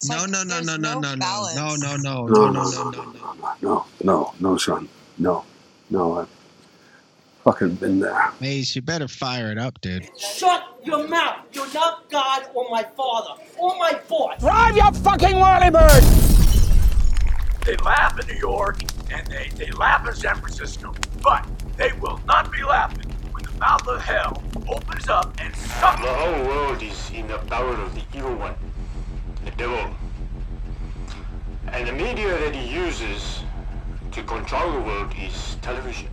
It's No, like no, no, no, no, no, no, no, no, no, No, no, no, no, no, no, no, no. no, no, no, no, Sean, no, no. I've fucking been there. Maze, you better fire it up, dude. Shut your mouth! You're not God or my father or my boss! Drive your fucking whirly bird! They laugh in New York and they, they laugh in San Francisco, but they will not be laughing when the mouth of hell opens up and sucks. The whole world is in the power of the evil one, the devil. And the media that he uses to control the world is television.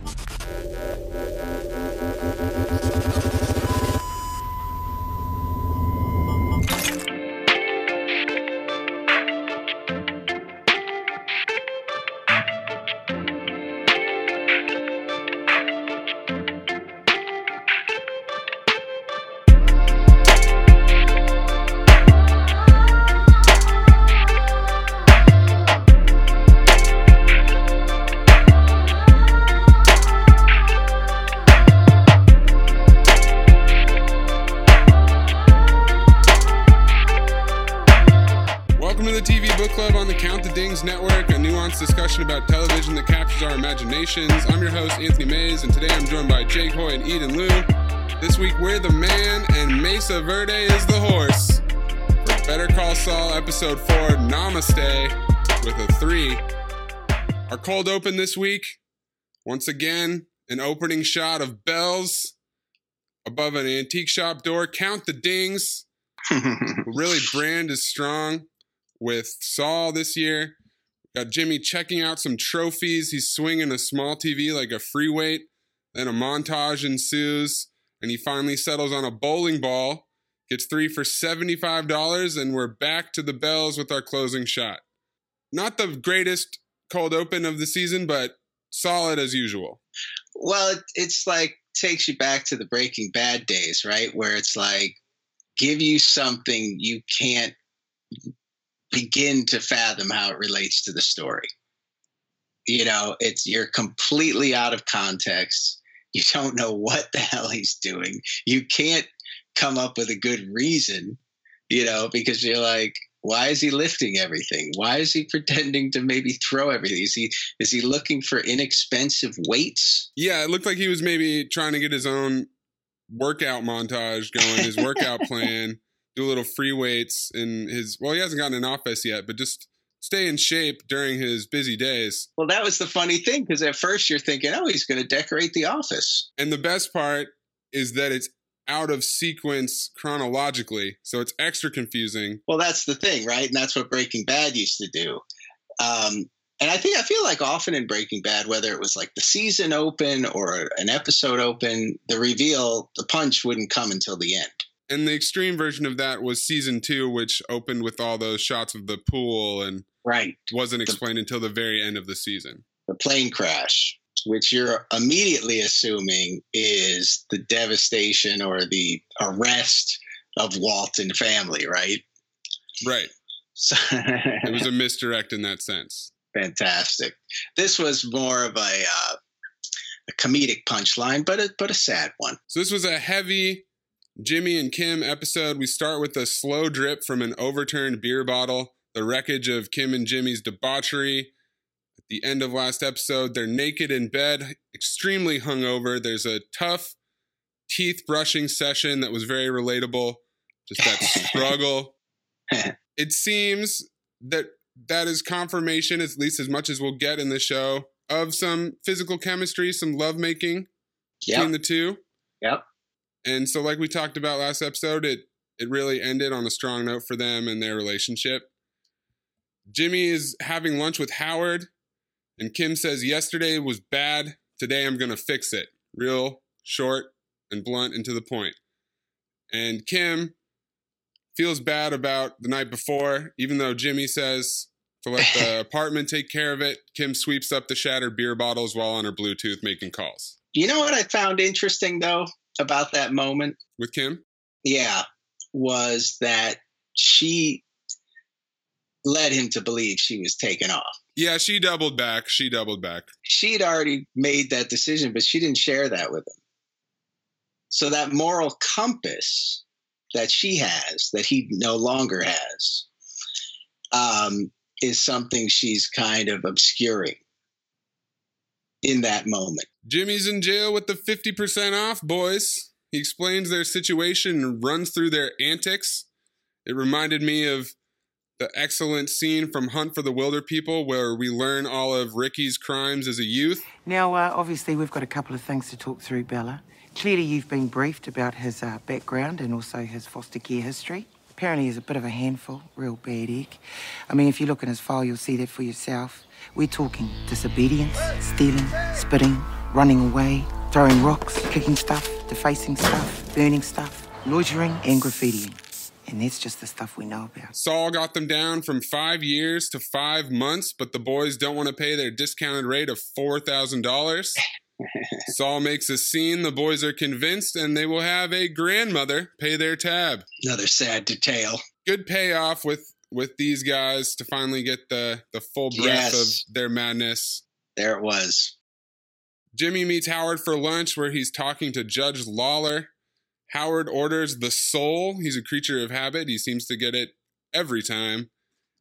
Dings Network, a nuanced discussion about television that captures our imaginations. I'm your host, Anthony Mays, and today I'm joined by Jake Hoy and Eden Liu. This week, we're the man, and Mesa Verde is the horse. For Better Call Saul, Episode 4, Namaste, with a 3. Our cold open this week, once again, an opening shot of bells above an antique shop door. Count the dings. really, brand is strong with Saul this year. Got Jimmy checking out some trophies. He's swinging a small TV like a free weight. Then a montage ensues, and he finally settles on a bowling ball. Gets three for $75, and we're back to the bells with our closing shot. Not the greatest cold open of the season, but solid as usual. Well, it's like takes you back to the Breaking Bad days, right? Where it's like give you something you can't begin to fathom how it relates to the story. You know, it's you're completely out of context. You don't know what the hell he's doing. You can't come up with a good reason, you know, because you're like, why is he lifting everything? Why is he pretending to maybe throw everything? Is he is he looking for inexpensive weights? Yeah, it looked like he was maybe trying to get his own workout montage going, his workout plan, do a little free weights in his. Well, he hasn't gotten an office yet, but just stay in shape during his busy days. Well, that was the funny thing because at first you're thinking, oh, he's going to decorate the office. And the best part is that it's out of sequence chronologically, so it's extra confusing. Well, that's the thing, right? And that's what Breaking Bad used to do. Um, and I think I feel like often in Breaking Bad, whether it was like the season open or an episode open, the reveal, the punch wouldn't come until the end. And the extreme version of that was season two, which opened with all those shots of the pool and Right. wasn't explained until the very end of the season. The plane crash, which you're immediately assuming is the devastation or the arrest of Walt and family, right? Right. So It was a misdirect in that sense. fantastic. This was more of a, uh, a comedic punchline, but a, but a sad one. So this was a heavy Jimmy and Kim episode. We start with a slow drip from an overturned beer bottle, the wreckage of Kim and Jimmy's debauchery. At the end of last episode, they're naked in bed, extremely hungover. There's a tough teeth brushing session that was very relatable. Just that struggle. it seems that that is confirmation, at least as much as we'll get in the show, of some physical chemistry, some lovemaking between the two. Yep. And so, like we talked about last episode, it it really ended on a strong note for them and their relationship. Jimmy is having lunch with Howard, and Kim says, Yesterday was bad. Today I'm going to fix it. Real short and blunt and to the point. And Kim feels bad about the night before, even though Jimmy says to let the apartment take care of it. Kim sweeps up the shattered beer bottles while on her Bluetooth making calls. You know what I found interesting though about that moment? With Kim? Yeah, was that she led him to believe she was taken off. Yeah, she doubled back. She doubled back. She'd already made that decision, but she didn't share that with him. So that moral compass that she has, that he no longer has, um, is something she's kind of obscuring in that moment. Jimmy's in jail with the 50% off, boys. He explains their situation and runs through their antics. It reminded me of the excellent scene from Hunt for the Wilderpeople where we learn all of Ricky's crimes as a youth. Now, uh, obviously, we've got a couple of things to talk through, Bella. Clearly, you've been briefed about his uh, background and also his foster care history. Apparently, he's a bit of a handful, real bad egg. I mean, if you look in his file, you'll see that for yourself. We're talking disobedience, stealing, spitting, running away, throwing rocks, kicking stuff, defacing stuff, burning stuff, loitering, and graffitiing. And that's just the stuff we know about. Saul got them down from five years to five months, but the boys don't want to pay their discounted rate of $4,000. Saul makes a scene. The boys are convinced, and they will have a grandmother pay their tab. Another sad detail. Good payoff with with these guys to finally get the the full breath Yes. of their madness. There it was. Jimmy meets Howard for lunch, where he's talking to Judge Lawler. Howard orders the sole. He's a creature of habit. He seems to get it every time.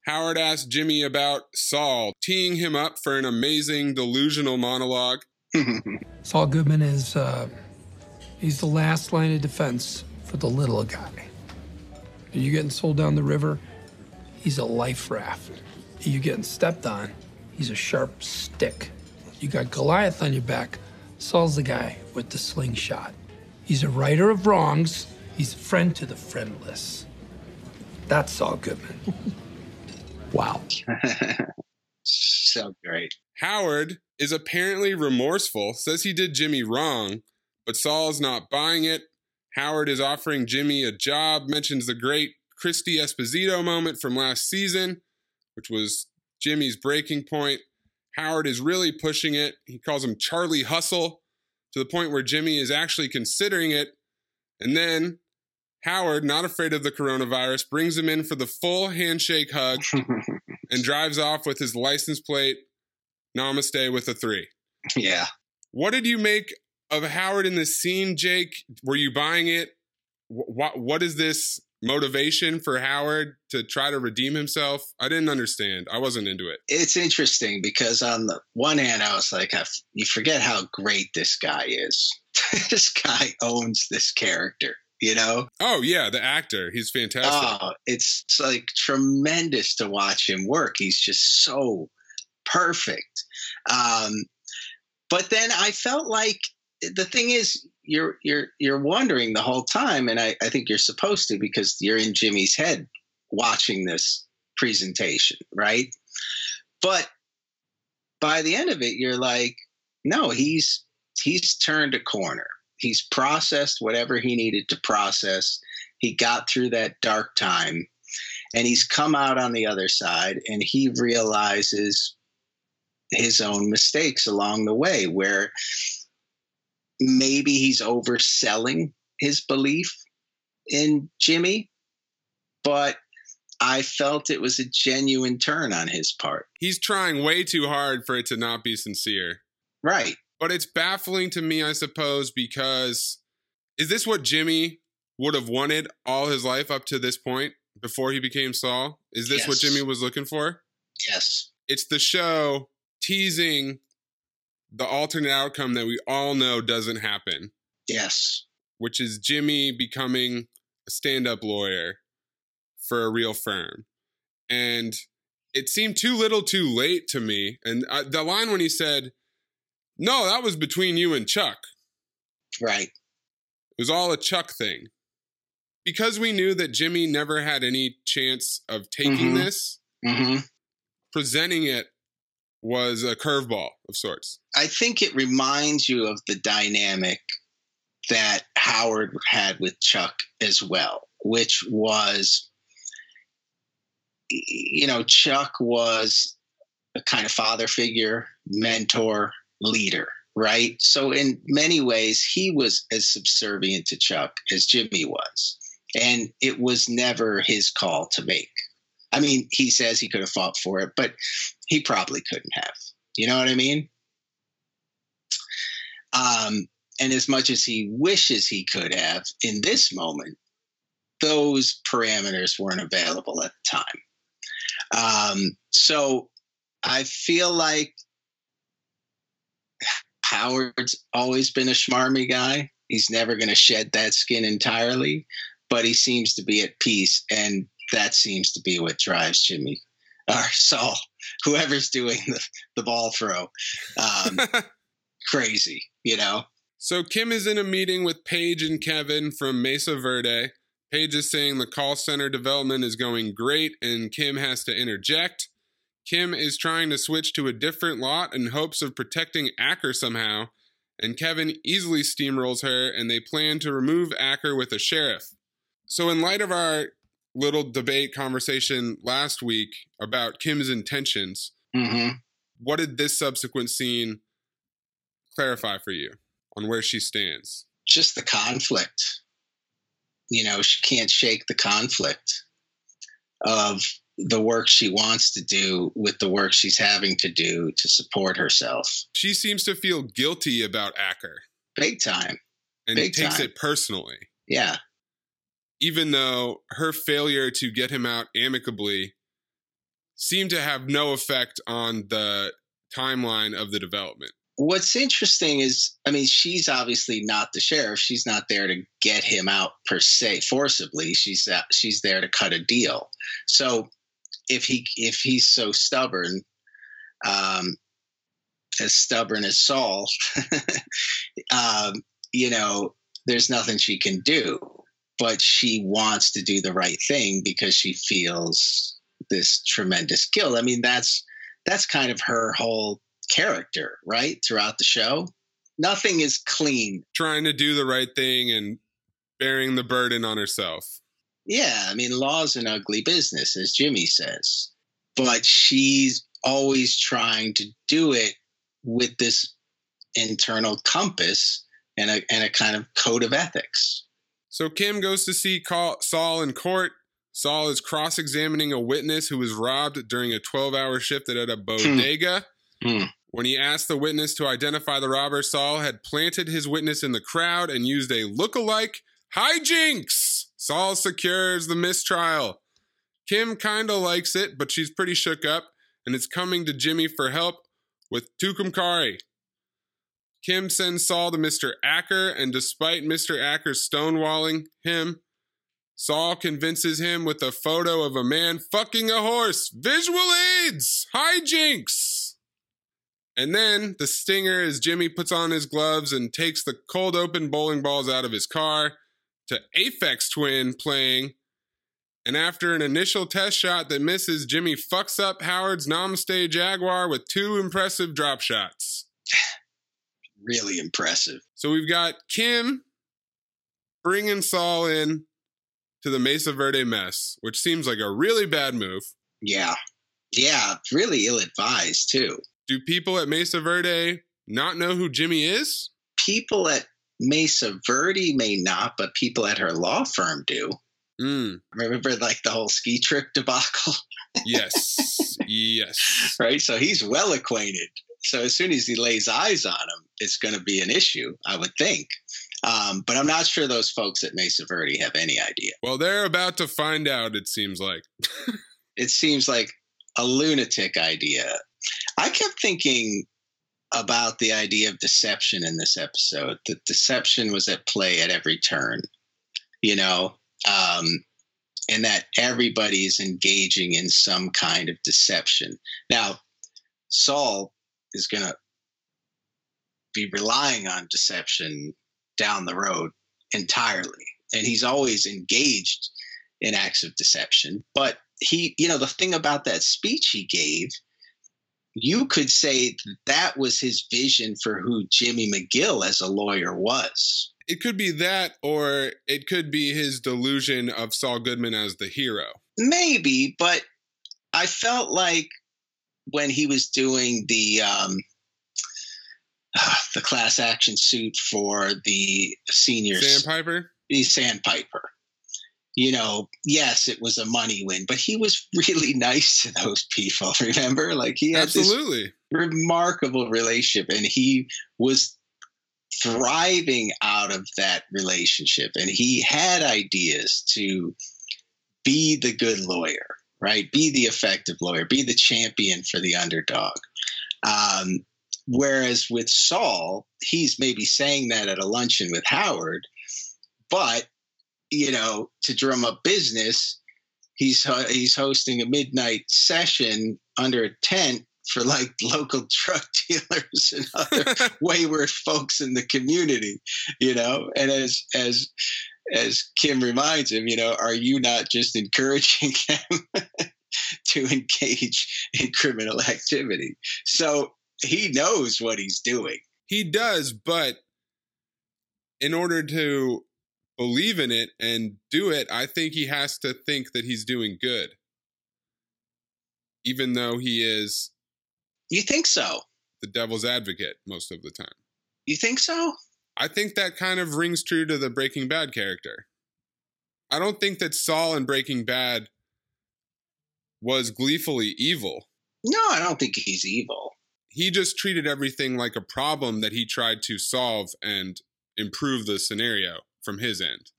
Howard asks Jimmy about Saul, teeing him up for an amazing delusional monologue. Saul Goodman is uh, he's the last line of defense for the little guy. Are you getting sold down the river? He's a life raft. Are you getting stepped on? He's a sharp stick. You got Goliath on your back. Saul's the guy with the slingshot. He's a righter of wrongs. He's a friend to the friendless. That's Saul Goodman. wow. so great. Howard is apparently remorseful, says he did Jimmy wrong, but Saul's not buying it. Howard is offering Jimmy a job, mentions the great Kristy Esposito moment from last season, which was Jimmy's breaking point. Howard is really pushing it. He calls him Charlie Hustle to the point where Jimmy is actually considering it. And then Howard, not afraid of the coronavirus, brings him in for the full handshake hug and drives off with his license plate Namaste with a three. Yeah. What did you make of Howard in this scene, Jake? Were you buying it? What what is this motivation for Howard to try to redeem himself? I didn't understand. I wasn't into it. It's interesting because on the one hand, I was like, I f- you forget how great this guy is. this guy owns this character, you know? Oh yeah, the actor. He's fantastic. Oh, it's like tremendous to watch him work. He's just so perfect. Um, but then I felt like the thing is, you're you're you're wondering the whole time, and I, I think you're supposed to because you're in Jimmy's head watching this presentation, right? But by the end of it, you're like, no, he's he's turned a corner. He's processed whatever he needed to process. He got through that dark time and he's come out on the other side and he realizes his own mistakes along the way where maybe he's overselling his belief in Jimmy but I felt it was a genuine turn on his part. He's trying way too hard for it to not be sincere. Right. But it's baffling to me, I suppose, because is this what Jimmy would have wanted all his life up to this point before he became Saul? Is this what Jimmy was looking for? Yes. It's the show teasing the alternate outcome that we all know doesn't happen, Yes. which is Jimmy becoming a stand up lawyer for a real firm. And it seemed too little too late to me. And uh, the line when he said, No, that was between you and Chuck. Right. It was all a Chuck thing. Because we knew that Jimmy never had any chance of taking Mhm. this, hmm presenting it was a curveball of sorts. I think it reminds you of the dynamic that Howard had with Chuck as well, which was, you know, Chuck was a kind of father figure, mentor, leader, right? So, in many ways, he was as subservient to Chuck as Jimmy was. And it was never his call to make. I mean, he says he could have fought for it, but he probably couldn't have. You know what I mean? Um, and as much as he wishes he could have in this moment, those parameters weren't available at the time. Um, so I feel like Howard's always been a schmarmy guy. He's never going to shed that skin entirely, but he seems to be at peace, and that seems to be what drives Jimmy or Saul, whoever's doing the, the ball throw, um, crazy. You know. So Kim is in a meeting with Paige and Kevin from Mesa Verde. Paige is saying the call center development is going great, and Kim has to interject. Kim is trying to switch to a different lot in hopes of protecting Acker somehow, and Kevin easily steamrolls her, and they plan to remove Acker with a sheriff. So, in light of our little debate conversation last week about Kim's intentions, mm-hmm. what did this subsequent scene clarify for you on where she stands? Just the conflict. You know, she can't shake the conflict of the work she wants to do with the work she's having to do to support herself. She seems to feel guilty about Acker. Big time. And Big takes time. it personally. Yeah. Even though her failure to get him out amicably seemed to have no effect on the timeline of the development. What's interesting is, I mean, she's obviously not the sheriff. She's not there to get him out per se forcibly. She's uh, she's there to cut a deal. So if he if he's so stubborn, um, as stubborn as Saul, um, you know, there's nothing she can do. But she wants to do the right thing because she feels this tremendous guilt. I mean, that's that's kind of her whole character, right? Throughout the show, nothing is clean. Trying to do the right thing and bearing the burden on herself. Yeah, I mean, law's an ugly business, as Jimmy says, but she's always trying to do it with this internal compass and a, and a kind of code of ethics. So Kim goes to see Saul in court. Saul is cross examining a witness who was robbed during a 12 hour shift at a bodega. Hmm. When he asked the witness to identify the robber, Saul had planted his witness in the crowd and used a look-alike hijinks. Saul secures the mistrial. Kim kinda likes it, but she's pretty shook up and is coming to Jimmy for help with Tucumcari. Kim sends Saul to Mr. Acker, and despite Mr. Acker's stonewalling him, Saul convinces him with a photo of a man fucking a horse. Visual aids! Hijinks! And then the stinger is Jimmy puts on his gloves and takes the cold open bowling balls out of his car to Aphex Twin playing. And after an initial test shot that misses, Jimmy fucks up Howard's Namaste Jaguar with two impressive drop shots. Really impressive. So we've got Kim bringing Saul in to the Mesa Verde mess, which seems like a really bad move. Yeah. Yeah, really ill advised, too. Do people at Mesa Verde not know who Jimmy is? People at Mesa Verde may not, but people at her law firm do. Mm. Remember, like the whole ski trip debacle? yes. yes. Right? So he's well acquainted. So as soon as he lays eyes on him, it's going to be an issue, I would think. Um, but I'm not sure those folks at Mesa Verde have any idea. Well, they're about to find out, it seems like. it seems like a lunatic idea. I kept thinking about the idea of deception in this episode. That deception was at play at every turn, you know, um, and that everybody's engaging in some kind of deception. Now, Saul is going to be relying on deception down the road entirely. And he's always engaged in acts of deception. But he, you know, the thing about that speech he gave, you could say that was his vision for who Jimmy McGill as a lawyer was. It could be that, or it could be his delusion of Saul Goodman as the hero. Maybe, but I felt like when he was doing the um, the class action suit for the seniors, Sandpiper, the Sandpiper. You know, yes, it was a money win, but he was really nice to those people. Remember, like he had absolutely remarkable relationship, and he was thriving out of that relationship, and he had ideas to be the good lawyer right? Be the effective lawyer, be the champion for the underdog. Um, whereas with Saul, he's maybe saying that at a luncheon with Howard, but you know, to drum up business, he's he's hosting a midnight session under a tent for like local drug dealers and other wayward folks in the community, you know. And as as as Kim reminds him, you know, are you not just encouraging them to engage in criminal activity? So he knows what he's doing. He does, but in order to believe in it and do it, I think he has to think that he's doing good. Even though he is. You think so? The devil's advocate most of the time. You think so? I think that kind of rings true to the Breaking Bad character. I don't think that Saul in Breaking Bad was gleefully evil. No, I don't think he's evil. He just treated everything like a problem that he tried to solve and improve the scenario from his end.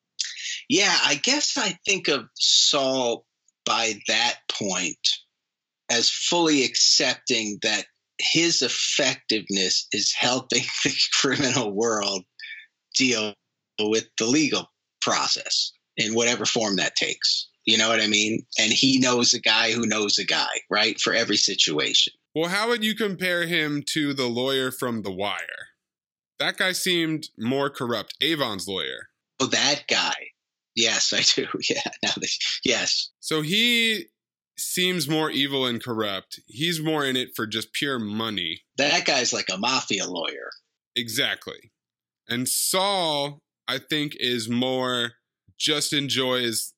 Yeah, I guess I think of Saul by that point as fully accepting that his effectiveness is helping the criminal world deal with the legal process in whatever form that takes. You know what I mean? And he knows a guy who knows a guy, right? For every situation. Well, how would you compare him to the lawyer from The Wire? That guy seemed more corrupt. Avon's lawyer. Oh, that guy. Yes, I do. Yeah. Now, this, yes. So he seems more evil and corrupt. He's more in it for just pure money. That guy's like a mafia lawyer. Exactly. And Saul, I think, is more just enjoys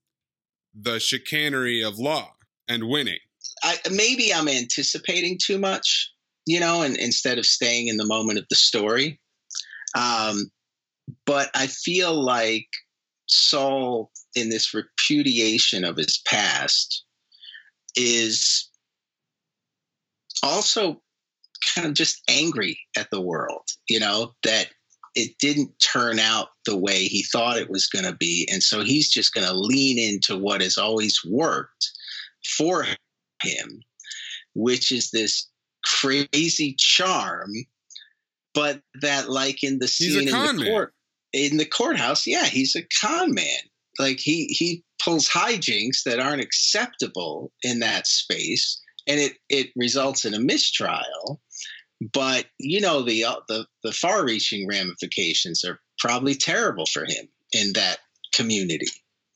the chicanery of law and winning. I, maybe I'm anticipating too much, you know, and instead of staying in the moment of the story. Um, but I feel like Saul, in this repudiation of his past, is also kind of just angry at the world, you know, that it didn't turn out the way he thought it was going to be. And so he's just going to lean into what has always worked for him, which is this crazy charm, but that, like in the scene in the court, in the courthouse, yeah, he's a con man. Like he he pulls hijinks that aren't acceptable in that space, and it it results in a mistrial. But you know the uh, the the far-reaching ramifications are probably terrible for him in that community.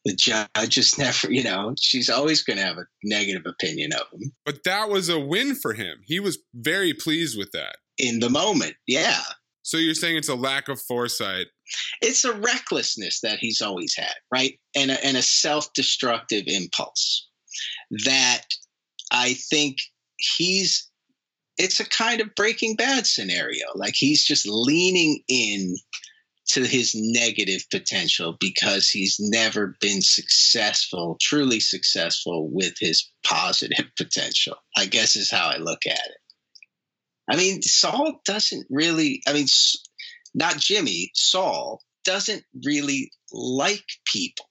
The judge is never, you know, she's always going to have a negative opinion of him. But that was a win for him. He was very pleased with that. In the moment, yeah. So you're saying it's a lack of foresight it's a recklessness that he's always had, right? And a, and a self destructive impulse that I think he's, it's a kind of breaking bad scenario. Like he's just leaning in to his negative potential because he's never been successful, truly successful with his positive potential, I guess is how I look at it. I mean, Saul doesn't really, I mean, not Jimmy, Saul, doesn't really like people.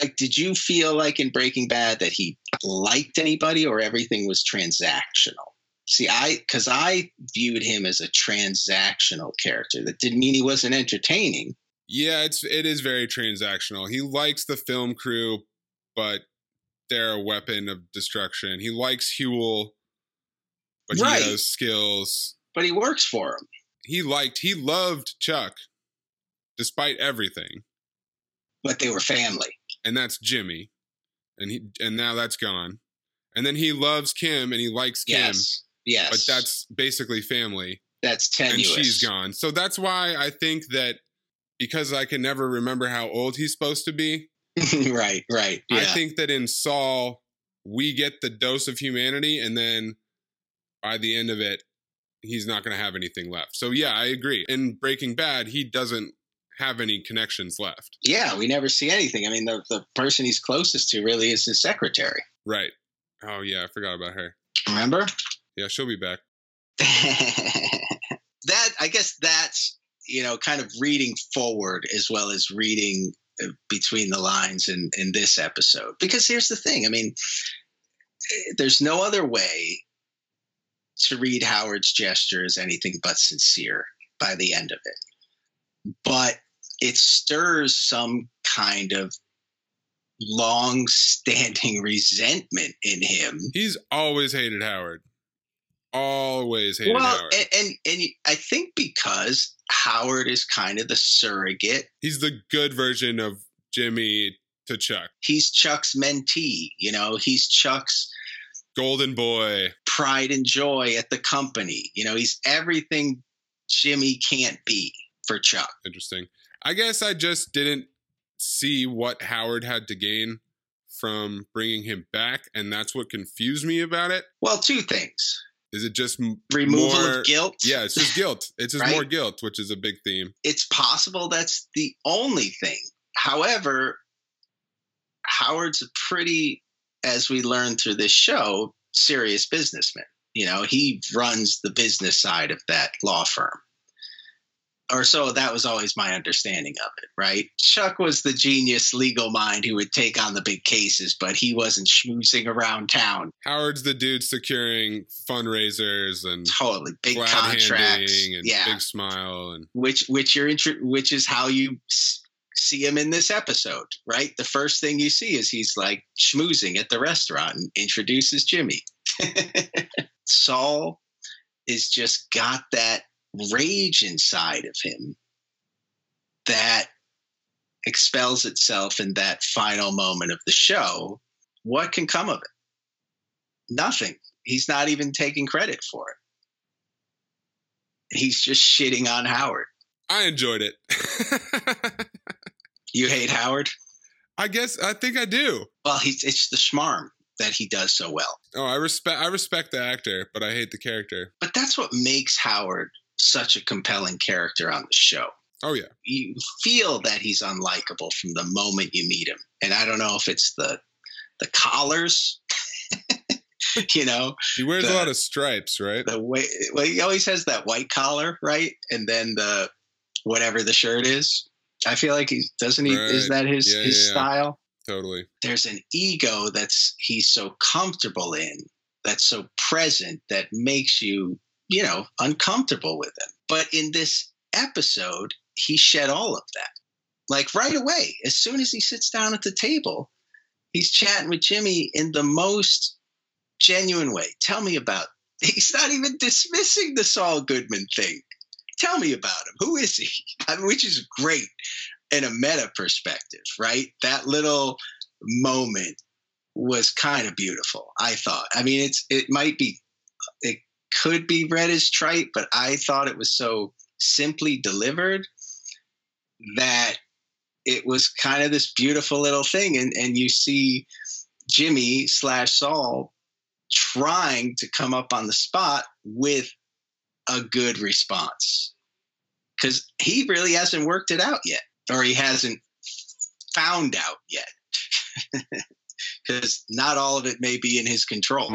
Like, did you feel like in Breaking Bad that he liked anybody or everything was transactional? See, I, because I viewed him as a transactional character. That didn't mean he wasn't entertaining. Yeah, it's it is very transactional. He likes the film crew, but they're a weapon of destruction. He likes Huell, but right. he has skills. But he works for him he liked he loved Chuck despite everything. But they were family. And that's Jimmy. And he and now that's gone. And then he loves Kim and he likes Kim. Yes. Yes. But that's basically family. That's tenuous. And she's gone. So that's why I think that because I can never remember how old he's supposed to be. right, right. Yeah. I think that in Saul, we get the dose of humanity, and then by the end of it, he's not going to have anything left. So yeah, I agree. In Breaking Bad, he doesn't have any connections left. Yeah, we never see anything. I mean, the the person he's closest to really is his secretary. Right. Oh yeah, I forgot about her. Remember? Yeah, she'll be back. that I guess that's you know kind of reading forward as well as reading uh, between the lines in in this episode because here's the thing. I mean, there's no other way to read Howard's gesture as anything but sincere by the end of it. But it stirs some kind of long standing resentment in him. He's always hated Howard. Always hated well, Howard. And, and and I think because Howard is kind of the surrogate. He's the good version of Jimmy to Chuck. He's Chuck's mentee, you know, he's Chuck's golden boy, pride and joy at the company. You know, he's everything Jimmy can't be for Chuck. Interesting. I guess I just didn't see what Howard had to gain from bringing him back, and that's what confused me about it. Well, two things. Is it just removal more, of guilt? Yeah, it's just guilt. It's just Right? more guilt, which is a big theme. It's possible that's the only thing. However, Howard's a pretty, as we learned through this show, serious businessman. You know, he runs the business side of that law firm. Or so that was always my understanding of it, right? Chuck was the genius legal mind who would take on the big cases, but he wasn't schmoozing around town. Howard's the dude securing fundraisers and Totally big contracts, and yeah. big smile and which which you're intro- which is how you see him in this episode, right? The first thing you see is he's like schmoozing at the restaurant and introduces Jimmy. Saul is just got that rage inside of him that expels itself in that final moment of the show. What can come of it? Nothing. He's not even taking credit for it. He's just shitting on Howard. I enjoyed it. You hate Howard? I guess I think I do. Well, he's it's the schmarm that he does so well. Oh, I respect I respect the actor, but I hate the character. But that's what makes Howard such a compelling character on the show. Oh yeah. You feel that he's unlikable from the moment you meet him. And I don't know if it's the the collars, you know, He wears The- a lot of stripes, right? the way well he always has that white collar, right? And then the whatever the shirt is. I feel like he doesn't he is that his Yeah, his yeah, yeah. style? Totally. there's an ego that's he's so comfortable in that's so present that makes you you know uncomfortable with him. But in this episode he shed all of that. Like right away as soon as he sits down at the table he's chatting with jimmy in the most genuine way. Tell me about he's not even dismissing the saul goodman thing. Tell me about him. Who is he? I mean, which is great in a meta perspective right? That little moment was kind of beautiful i thought. I mean it's it might be it could be read as trite but i thought it was so simply delivered that it was kind of this beautiful little thing. And and you see jimmy slash saul trying to come up on the spot with a good response. Because he really hasn't worked it out yet or he hasn't found out yet. Because not all of it may be in his control.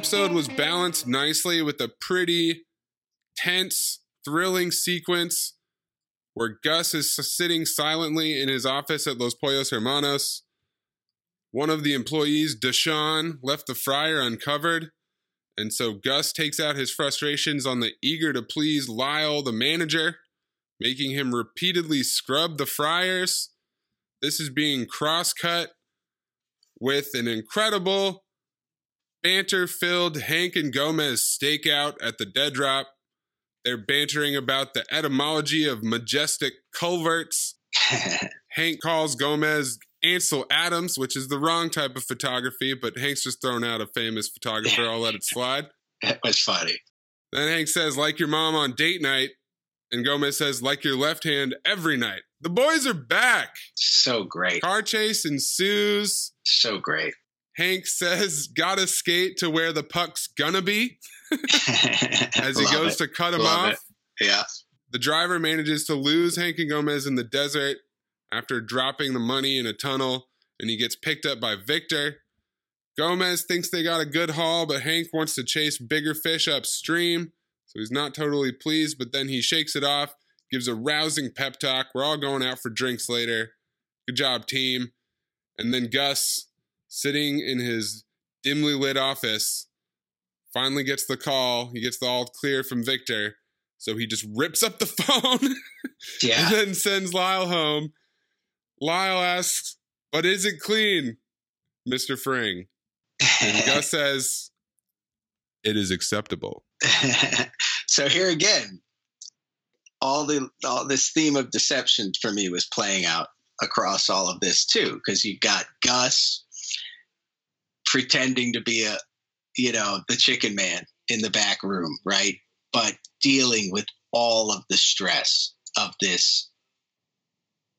Episode was balanced nicely with a pretty tense, thrilling sequence where Gus is sitting silently in his office at Los Pollos Hermanos. One of the employees, Deshaun, left the fryer uncovered, and so Gus takes out his frustrations on the eager to please Lyle, the manager, making him repeatedly scrub the fryers. This is being cross cut with an incredible banter filled Hank and Gomez stakeout at the dead drop. They're bantering about the etymology of majestic culverts. Hank calls Gomez Ansel Adams, which is the wrong type of photography, but Hank's just thrown out a famous photographer. I'll let it slide. that was funny. Then Hank says, like your mom on date night. And Gomez says, like your left hand every night. The boys are back. So great. Car chase ensues. So great. Hank says, gotta skate to where the puck's gonna be as he goes it. to cut him Love off. it. Yeah. The driver manages to lose Hank and Gomez in the desert after dropping the money in a tunnel, and he gets picked up by Victor. Gomez thinks they got a good haul, but Hank wants to chase bigger fish upstream, so he's not totally pleased, but then he shakes it off, gives a rousing pep talk. We're all going out for drinks later. Good job, team. And then Gus, sitting in his dimly lit office, finally gets the call. He gets the all clear from Victor. So he just rips up the phone Yeah. and then sends Lyle home. Lyle asks, But is it clean, Mr. Fring? And Gus says, It is acceptable. so here again, all the all this theme of deception for me was playing out across all of this too, because you've got Gus pretending to be a you know the chicken man in the back room, right? But dealing with all of the stress of this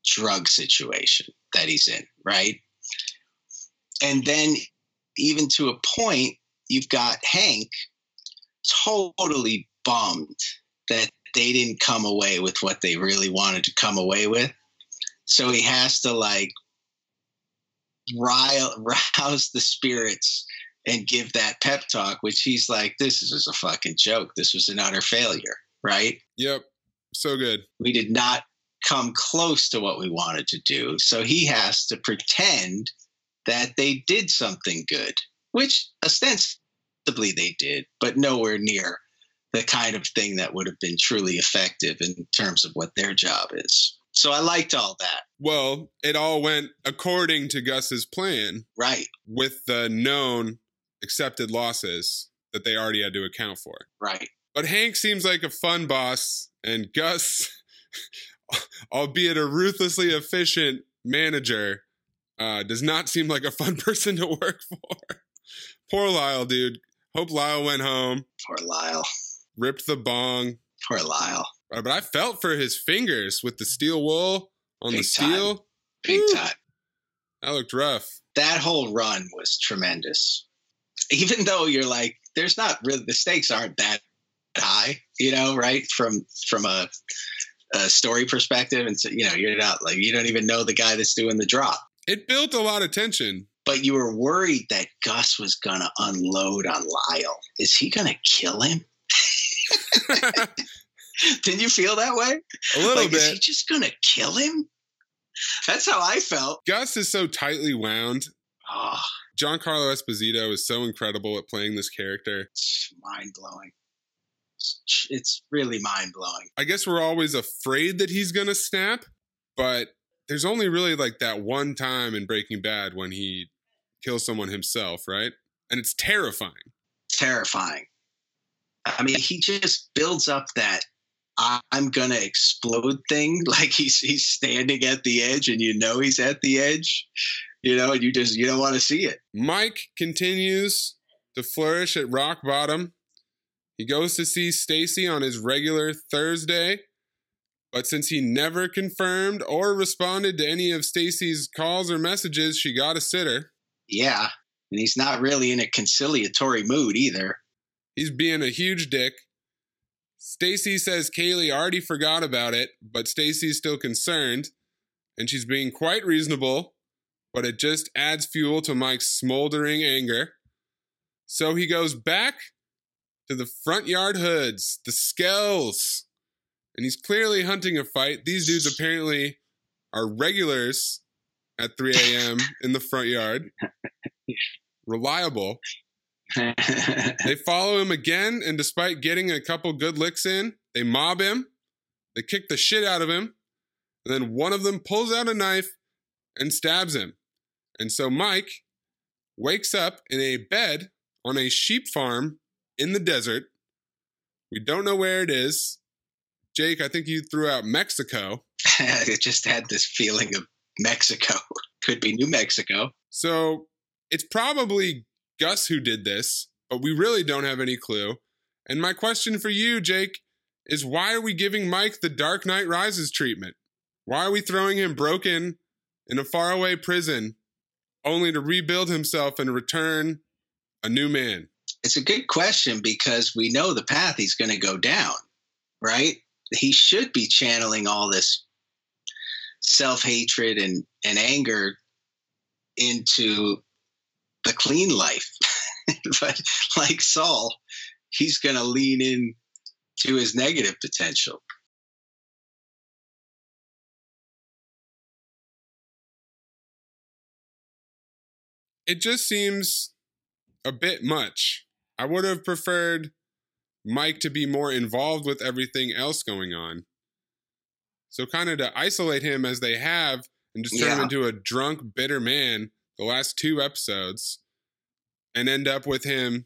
drug situation that he's in, right? And then even to a point, you've got Hank totally bummed that they didn't come away with what they really wanted to come away with. So he has to like rile, rouse the spirits and give that pep talk, which he's like, this is a fucking joke. This was an utter failure, right? Yep. So good. We did not come close to what we wanted to do. So he has to pretend that they did something good, which ostensibly they did, but nowhere near the kind of thing that would have been truly effective in terms of what their job is. So I liked all that. Well, it all went according to Gus's plan Right, with the known accepted losses that they already had to account for. right. But Hank seems like a fun boss, and Gus, albeit a ruthlessly efficient manager, uh, does not seem like a fun person to work for. Poor Lyle, dude. Hope Lyle went home, Poor Lyle. ripped the bong. Poor Lyle. Uh, But I felt for his fingers with the steel wool on the Big time. steel. Big Woo. time. That looked rough. That whole run was tremendous. Even though you're like, there's not really the stakes aren't that high, you know, right? From from a, a story perspective, and so you know, you're not like you don't even know the guy that's doing the drop. It built a lot of tension. but you were worried that Gus was gonna unload on Lyle. Is he gonna kill him? Did you feel that way? A little like, is he just gonna kill him? That's how I felt. Gus is so tightly wound. Ah. Oh, Carlo Esposito is so incredible at playing this character. it's mind blowing. It's, really mind blowing. I guess we're always afraid that he's gonna snap, but there's only really like that one time in Breaking Bad when he kills someone himself, right? And it's terrifying. Terrifying. I mean, he just builds up that I'm gonna explode thing. Like he's he's standing at the edge, and you know he's at the edge. You know, and you just you don't want to see it. Mike continues to flourish at rock bottom. He goes to see Stacy on his regular Thursday, but since he never confirmed or responded to any of Stacy's calls or messages, she got a sitter. Yeah, and he's not really in a conciliatory mood either. He's being a huge dick. Stacy says Kaylee already forgot about it, but Stacy's still concerned, and she's being quite reasonable, but it just adds fuel to Mike's smoldering anger. So he goes back to the front yard hoods, the Skells, and he's clearly hunting a fight. These dudes apparently are regulars at 3 a.m. in the front yard. Reliable. They follow him again, and despite getting a couple good licks in, they mob him. They kick the shit out of him. And then one of them pulls out a knife and stabs him. And so Mike wakes up in a bed on a sheep farm in the desert. We don't know where it is. Jake, I think you threw out Mexico. it just had this feeling of Mexico. Could be New Mexico. So it's probably Gus who did this, but we really don't have any clue. And my question for you, Jake, is why are we giving Mike the Dark Knight Rises treatment? Why are we throwing him broken in a faraway prison only to rebuild himself and return a new man? It's a good question because we know the path he's going to go down, right? He should be channeling all this self hatred and, and anger into the clean life. but like Saul, he's going to lean in to his negative potential. It just seems a bit much. I would have preferred Mike to be more involved with everything else going on. So, kind of to isolate him as they have and just turn him into a drunk, bitter man the last two episodes and end up with him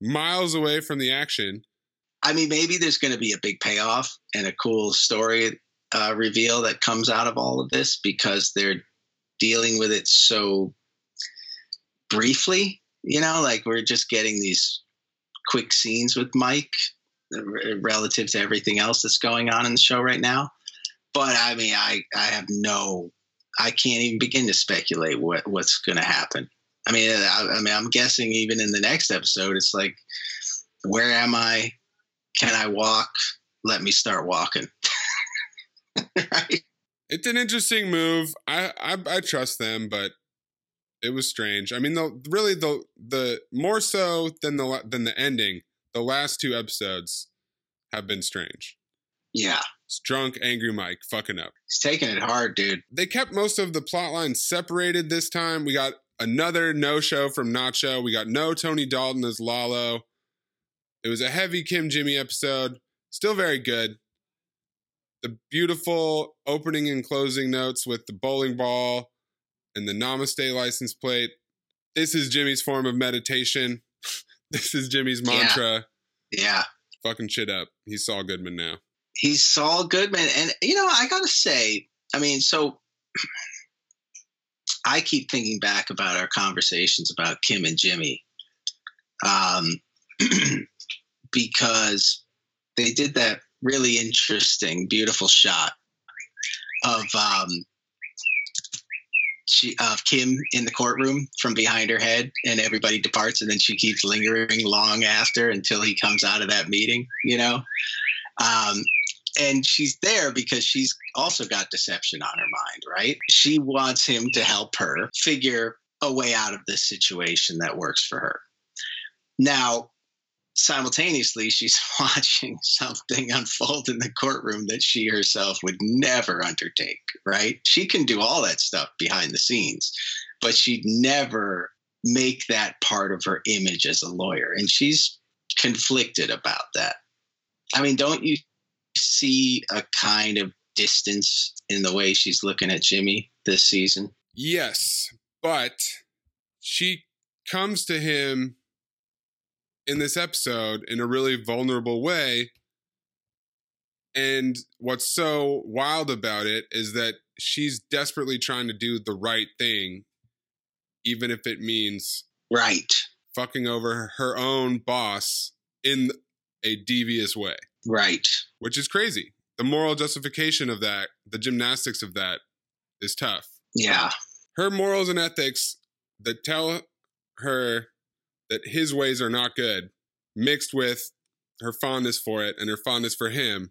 miles away from the action. I mean, maybe there's going to be a big payoff and a cool story uh, reveal that comes out of all of this because they're dealing with it so briefly. You know, like we're just getting these quick scenes with Mike uh, relative to everything else that's going on in the show right now. But I mean, I I have no, I can't even begin to speculate what what's going to happen. I mean, I, I mean, I'm guessing even in the next episode, it's like, where am I? Can I walk? Let me start walking. right? It's an interesting move. I, I I trust them, but it was strange. I mean, the really the the more so than the than the ending. The last two episodes have been strange. Yeah. It's drunk, angry Mike fucking up. He's taking it hard, dude. They kept most of the plot lines separated this time. We got another no show from Nacho. We got no Tony Dalton as Lalo. It was a heavy Kim Jimmy episode. Still very good. The beautiful opening and closing notes with the bowling ball and the Namaste license plate. This is Jimmy's form of meditation. this is Jimmy's Yeah. mantra. Yeah. Fucking shit up. He's Saul Goodman now. He's Saul Goodman. And, you know, I got to say, I mean, so I keep thinking back about our conversations about Kim and Jimmy um, because they did that really interesting, beautiful shot of um, she of Kim in the courtroom from behind her head, and everybody departs, and then she keeps lingering long after until he comes out of that meeting. You know, um, and she's there because she's also got deception on her mind, right? She wants him to help her figure a way out of this situation that works for her. Now, simultaneously, she's watching something unfold in the courtroom that she herself would never undertake, right? She can do all that stuff behind the scenes, but she'd never make that part of her image as a lawyer. And she's conflicted about that. I mean, don't you see a kind of distance in the way she's looking at Jimmy this season? Yes, but she comes to him in this episode in a really vulnerable way. And what's so wild about it is that she's desperately trying to do the right thing, even if it means right fucking over her own boss in a devious way. Right. Which is crazy. The moral justification of that, the gymnastics of that is tough. Yeah. Her morals and ethics that tell her that his ways are not good, mixed with her fondness for it and her fondness for him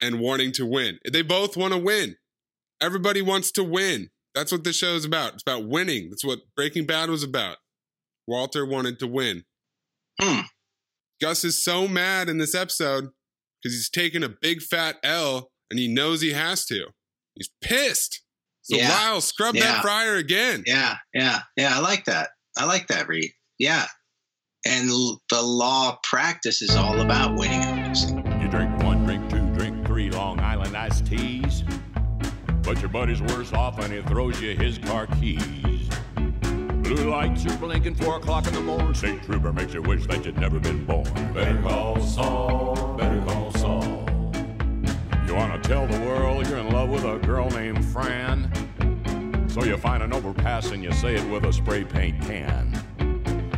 and wanting to win. They both want to win. Everybody wants to win. That's what this show is about. It's about winning. That's what Breaking Bad was about. Walter wanted to win. Hmm. Gus is so mad in this episode because he's taking a big fat L and he knows he has to. He's pissed. So Yeah. Lyle, scrub Yeah. that fryer again. Yeah. Yeah. Yeah. I like that. I like that, Reed. Yeah. And l- the law practice is all about winning and losing. You drink one, drink two, drink three Long Island iced teas. But your buddy's worse off and he throws you his car keys. Blue lights are blinking four o'clock in the morning. State trooper makes you wish that you'd never been born. Better call Saul, better call Saul. You wanna tell the world you're in love with a girl named Fran? So you find an overpass and you say it with a spray paint can.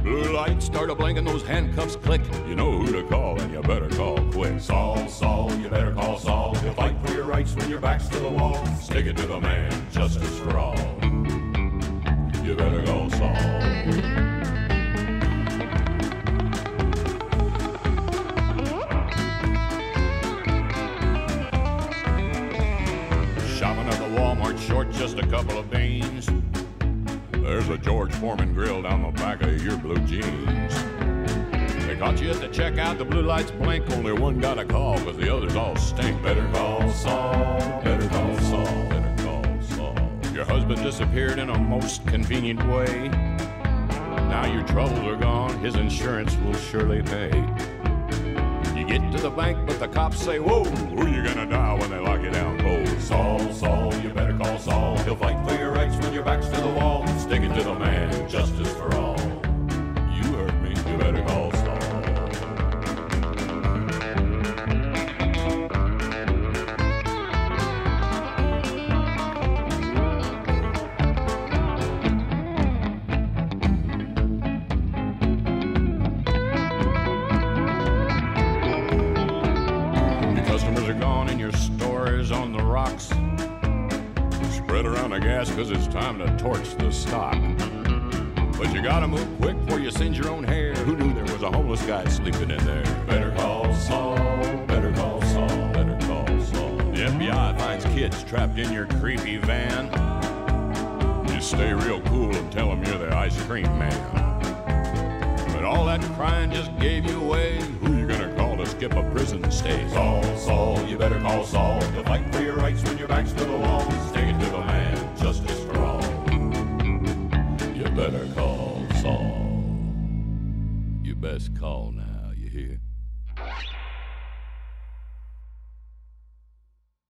Blue lights start a blinking, those handcuffs click. You know who to call, and you better call quick. Saul, Saul, you better call Saul. You'll fight for your rights when your back's to the wall. Stick it to the man, justice for all. You better call Saul. Shopping at the Walmart short just a couple of beans. There's a George Foreman grill down the back of your blue jeans. They caught you at the checkout, the blue lights blink. Only one got a call, cause the others all stink. Better call Saul, better call Saul husband disappeared in a most convenient way. Now your troubles are gone, his insurance will surely pay. You get to the bank, but the cops say, Whoa, who you gonna die when they lock you down cold? Saul, Saul, you better call Saul. He'll fight for your rights when your back's to the wall. Stick it to the man, justice trapped in your creepy